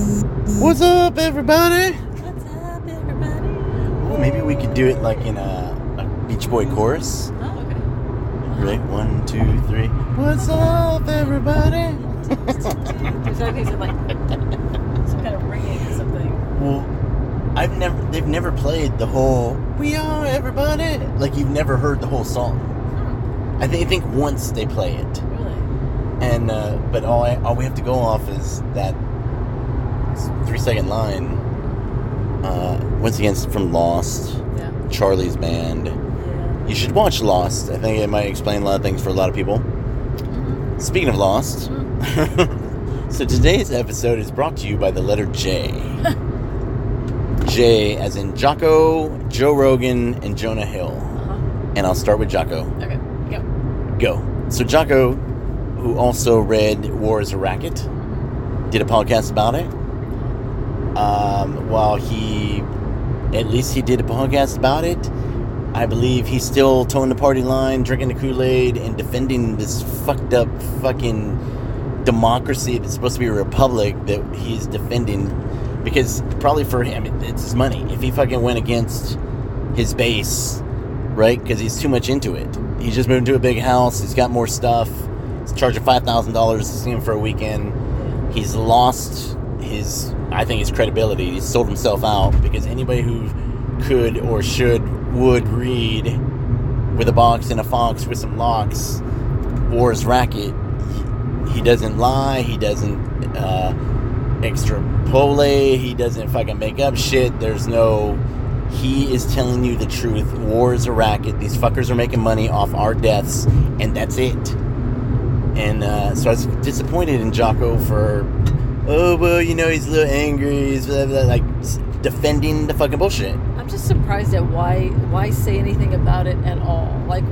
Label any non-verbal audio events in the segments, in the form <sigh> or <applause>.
What's up, everybody? What's up, everybody? Well, maybe we could do it like in a, a Beach Boy chorus. Oh, okay. Right? One, two, three. What's up, everybody? There's always like some kind of ringing or something. Well, I've never. They've never played the whole "We Are Everybody." Like you've never heard the whole song. Hmm, I think. I think once they play it, really? and uh, but all I, all we have to go off is that three second line. Uh, once again, from Lost, Yeah. Charlie's band. Yeah. You should watch Lost. I think it might explain a lot of things for a lot of people. Mm-hmm. Speaking of Lost, <laughs> so today's episode is brought to you by the letter J. <laughs> J as in Jocko, Joe Rogan, and Jonah Hill. Uh-huh. And I'll start with Jocko. Okay. Go. Go. So Jocko, who also read War is a Racket, did a podcast about it. Um, while he, at least he did a podcast about it. I believe he's still toeing the party line, drinking the Kool Aid, and defending this fucked up fucking democracy that's supposed to be a republic that he's defending. Because probably for him, it's his money. If he fucking went against his base, right? Because he's too much into it. He just moved into a big house. He's got more stuff. He's charging five thousand dollars to see him for a weekend. He's lost his, I think, his credibility. He sold himself out because anybody who could or should would read with a box and a fox with some locks, War's Racket. He doesn't lie. He doesn't uh, extrapolate. He doesn't fucking make up shit. There's no. He is telling you the truth. War is a racket. These fuckers are making money off our deaths, and that's it. And uh, so I was disappointed in Jocko for, oh well, you know he's a little angry. He's blah, blah, like defending the fucking bullshit. I'm just surprised at why why say anything about it at all. Like,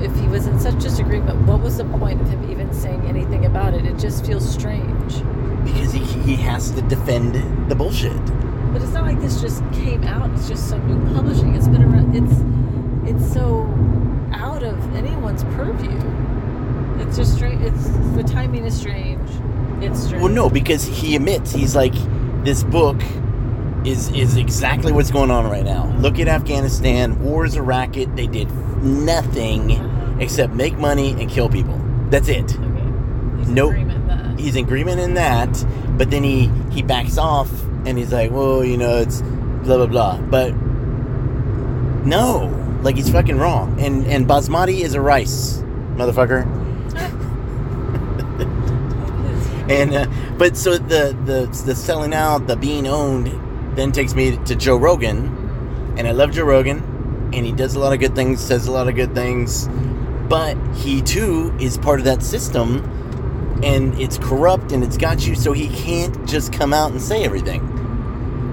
if he was in such disagreement, what was the point of him even saying anything about it? It just feels strange. because he, he has to defend the bullshit. But it's not like this just came out. It's just some new publishing. It's been around. It's it's so out of anyone's purview. It's just strange. It's the timing is strange. It's strange. Well, no, because he admits he's like, this book is is exactly what's going on right now. Look at Afghanistan. War is a racket. They did nothing Uh-huh. except make money and kill people. That's it. Okay. He's Nope. in. He's in agreement in that, but then he he backs off and he's like, well, you know, it's blah blah blah. But no, like he's fucking wrong. And and basmati is a rice, motherfucker. And uh, but so the the the selling out, the being owned, then takes me to Joe Rogan, and I love Joe Rogan, and he does a lot of good things, says a lot of good things, but he too is part of that system, and it's corrupt and it's got you, so he can't just come out and say everything.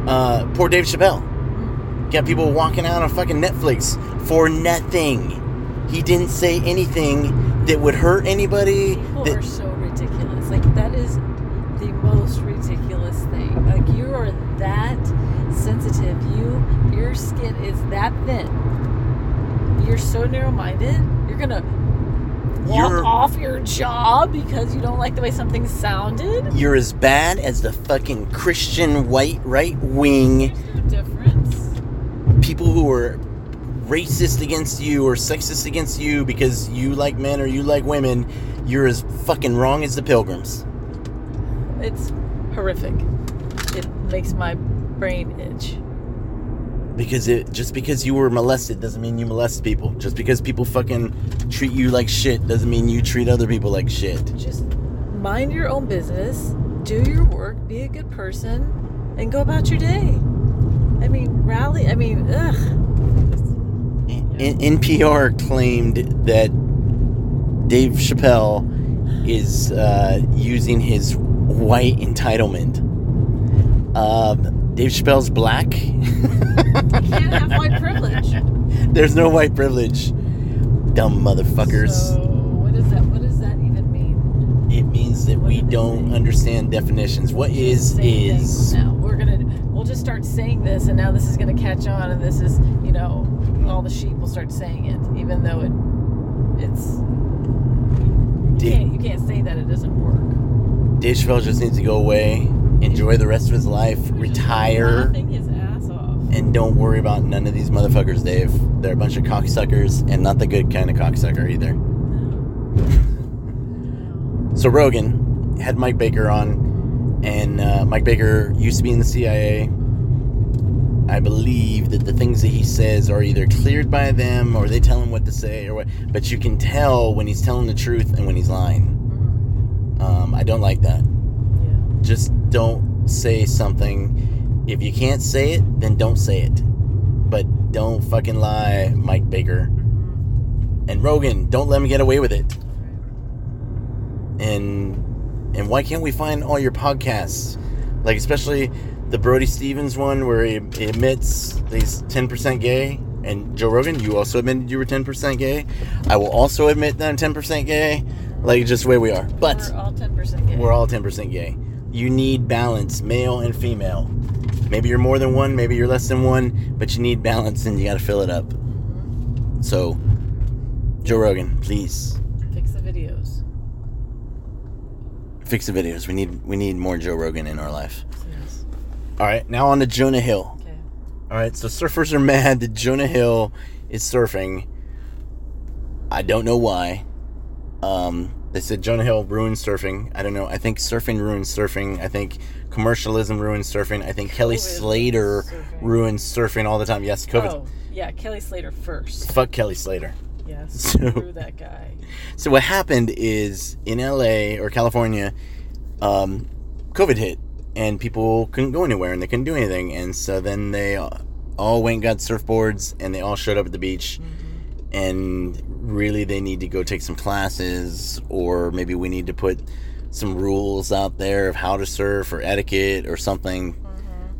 Uh, poor Dave Chappelle, got people walking out on fucking Netflix for nothing. He didn't say anything that would hurt anybody. People that- are so ridiculous. Like that is the most ridiculous thing. Like you are that sensitive. You your skin is that thin. You're so narrow-minded. You're gonna walk You're- off your job because you don't like the way something sounded. You're as bad as the fucking Christian white right wing There's no difference. people who are racist against you or sexist against you because you like men or you like women. You're as fucking wrong as the pilgrims. It's horrific. It makes my brain itch. Because it just because you were molested doesn't mean you molest people. Just because people fucking treat you like shit doesn't mean you treat other people like shit. Just mind your own business, do your work, be a good person, and go about your day. I mean, rally. I mean, ugh. N- NPR claimed that Dave Chappelle is uh, using his white entitlement. Um, Dave Chappelle's black. Can't have white <laughs> privilege. There's no white privilege. Dumb motherfuckers. So, what does that? What does that even mean? It means that What we don't understand definitions. What is is now. We're gonna. We'll just start saying this, and now this is gonna catch on, and this is, you know, all the sheep will start saying it, even though it, it's. You can't. You can't say that it doesn't work. Dave Chappelle just needs to go away, enjoy the rest of his life, retire, his ass off. and don't worry about none of these motherfuckers, Dave. They're a bunch of cocksuckers, and not the good kind of cocksucker either. <laughs> So Rogan had Mike Baker on, and uh, Mike Baker used to be in the CIA. I believe that the things that he says are either cleared by them or they tell him what to say or what. But you can tell when he's telling the truth and when he's lying. Um, I don't like that. Yeah. Just don't say something. If you can't say it, then don't say it. But don't fucking lie, Mike Baker. And Rogan, don't let him get away with it. And and why can't we find all your podcasts? Like especially the Brody Stevens one where he, he admits he's 10% gay. And Joe Rogan, you also admitted you were 10% gay. I will also admit that I'm 10% gay. Like just the way we are. But We're all 10% gay. we're all 10% gay. You need balance, male and female. Maybe you're more than one, maybe you're less than one, but you need balance and you got to fill it up. So, Joe Rogan, please Fix the videos. fix the videos. We need we need more Joe Rogan in our life. All right, now on to Jonah Hill. Okay. All right, so surfers are <laughs> mad that Jonah Hill is surfing. I don't know why. Um, they said Jonah Hill ruined surfing. I don't know. I think surfing ruined surfing. I think commercialism ruined surfing. I think Kelly Slater surfing. ruined surfing all the time. Yes, COVID. Oh, yeah, Kelly Slater first. Fuck Kelly Slater. Yes. So- <laughs> Screw that guy. So what happened is in LA or California, um, COVID hit and people couldn't go anywhere and they couldn't do anything, and so then they all went and got surfboards and they all showed up at the beach. And really, they need to go take some classes, or maybe we need to put some rules out there of how to surf or etiquette or something.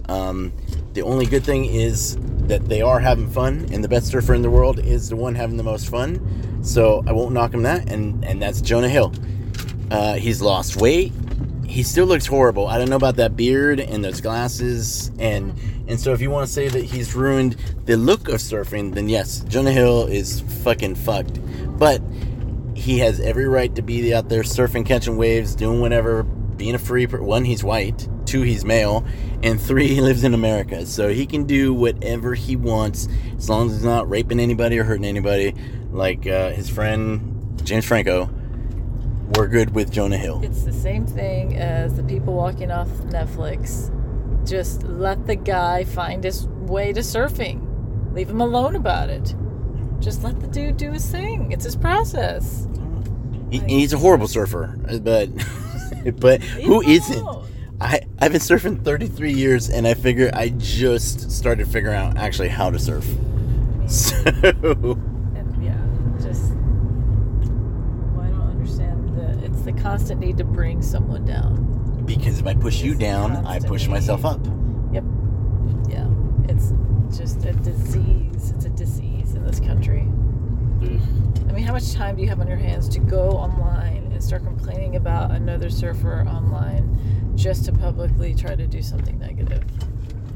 Um, the only good thing is that they are having fun, and the best surfer in the world is the one having the most fun. So I won't knock him that, and and that's Jonah Hill. Uh, he's lost weight. He still looks horrible. I don't know about that beard and those glasses, and and so if you want to say that he's ruined the look of surfing, then yes, Jonah Hill is fucking fucked. But he has every right to be out there surfing, catching waves, doing whatever, being a free. Per- one, he's white. Two, he's male, and three, he lives in America, so he can do whatever he wants as long as he's not raping anybody or hurting anybody, like uh, his friend James Franco. We're good with Jonah Hill. It's the same thing as the people walking off Netflix. Just let the guy find his way to surfing. Leave him alone about it. Just let the dude do his thing. It's his process. He, he's a horrible surfer, but <laughs> but who isn't? I I've been surfing 33 years, and I figure I just started figuring out actually how to surf. <laughs> So And yeah, just well, I don't understand the. It's the constant need to bring someone down. because if I push you down, I push constantly- myself up. Yep. Yeah. It's just a disease. It's a disease in this country. Mm. I mean, how much time do you have on your hands to go online and start complaining about another surfer online just to publicly try to do something negative?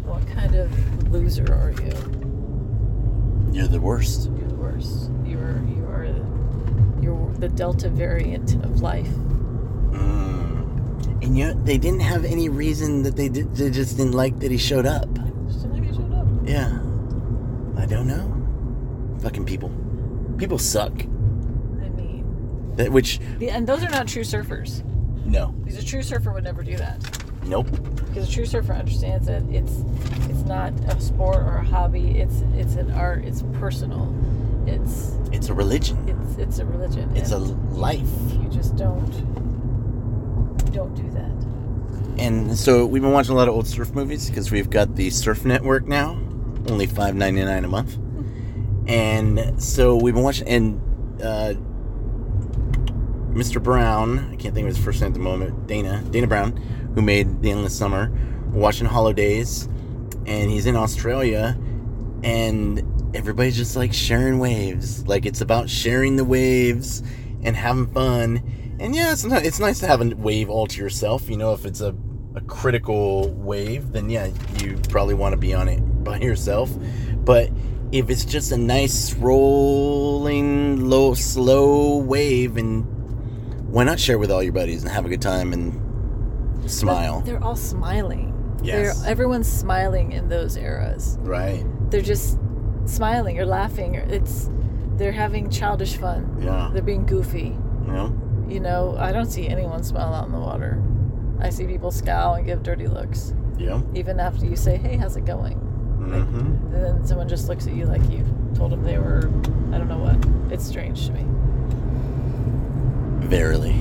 What kind of loser are you? You're the worst. You're the worst. You're you are you're the Delta variant of life. Mm. And yet they didn't have any reason that they did. They just didn't like that he showed up. Just didn't like you showed up. Yeah, I don't know. Fucking people. People suck. I mean, That which the, and those are not true surfers. no, Because a true surfer would never do that. nope. because a true surfer understands that it's it's not a sport or a hobby it's it's an art it's personal it's It's a religion. it's it's a religion It's a life. you just don't don't do that And so we've been watching a lot of old surf movies because we've got the Surf Network now, only five ninety nine a month. <laughs> And so we've been watching, and uh, Mr. Brown, I can't think of his first name at the moment, Dana, Dana Brown, who made The Endless Summer, we're watching Holidays, and he's in Australia, and everybody's just like sharing waves. Like it's about sharing the waves and having fun. And yeah, it's not, it's nice to have a wave all to yourself. You know, if it's a, a critical wave, then yeah, you probably want to be on it <laughs> by yourself. But if it's just a nice rolling, low, slow wave, and why not share with all your buddies and have a good time? And smile. They're all smiling. Yes. They're, everyone's smiling in those eras. Right. They're just smiling or laughing. Or it's they're having childish fun. Yeah. They're being goofy. You know? You know, I don't see anyone smile out in the water. I see people scowl and give dirty looks, Yeah. even after you say, "Hey, how's it going?" Mm-hmm. And then someone just looks at you like you told them they were, I don't know what. It's strange to me. Verily.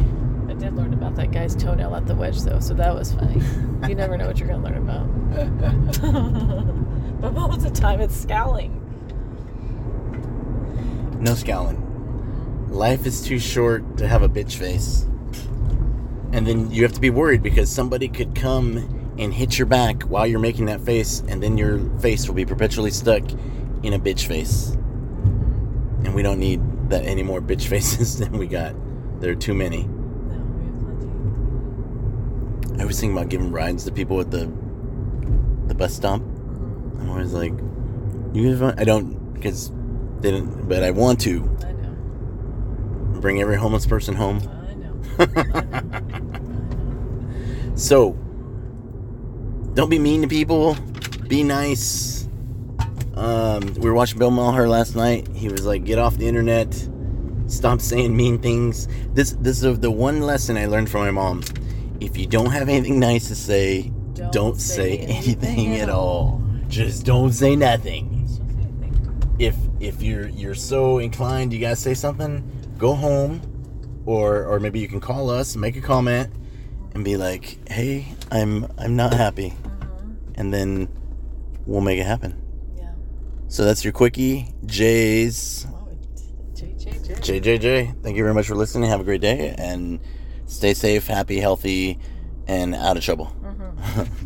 I did learn about that guy's toenail at the wedge, though, so that was funny. you never know what you're going to learn about. <laughs> <laughs> but most of the time, it's scowling. No scowling. Life is too short to have a bitch face. And then you have to be worried because somebody could come and hit your back while you're making that face, and then your face will be perpetually stuck in a bitch face. And we don't need that any more bitch <laughs> faces than we got. There are too many. No, we have plenty. I was thinking about giving rides to people at the the bus stop. I'm always like, you guys? I don't because they didn't, but I want to I. bring every homeless person home. I know. I know. I know. So, don't be mean to people. Be nice. Um, we were watching Bill Maher last night. He was like, "Get off the internet. Stop saying mean things." This this is the one lesson I learned from my mom. If you don't have anything nice to say, don't, say, anything, at all. Just don't say nothing. Just don't say anything. If if you're you're so inclined, you gotta say something. Go home, or or maybe you can call us, make a comment, and be like, "Hey, I'm I'm not happy," mm-hmm. and then we'll make it happen. Yeah. So that's your quickie, Jay's Wow, JJJ. JJJ. Thank you very much for listening. Have a great day and stay safe, happy, healthy, and out of trouble. Mm-hmm. <laughs>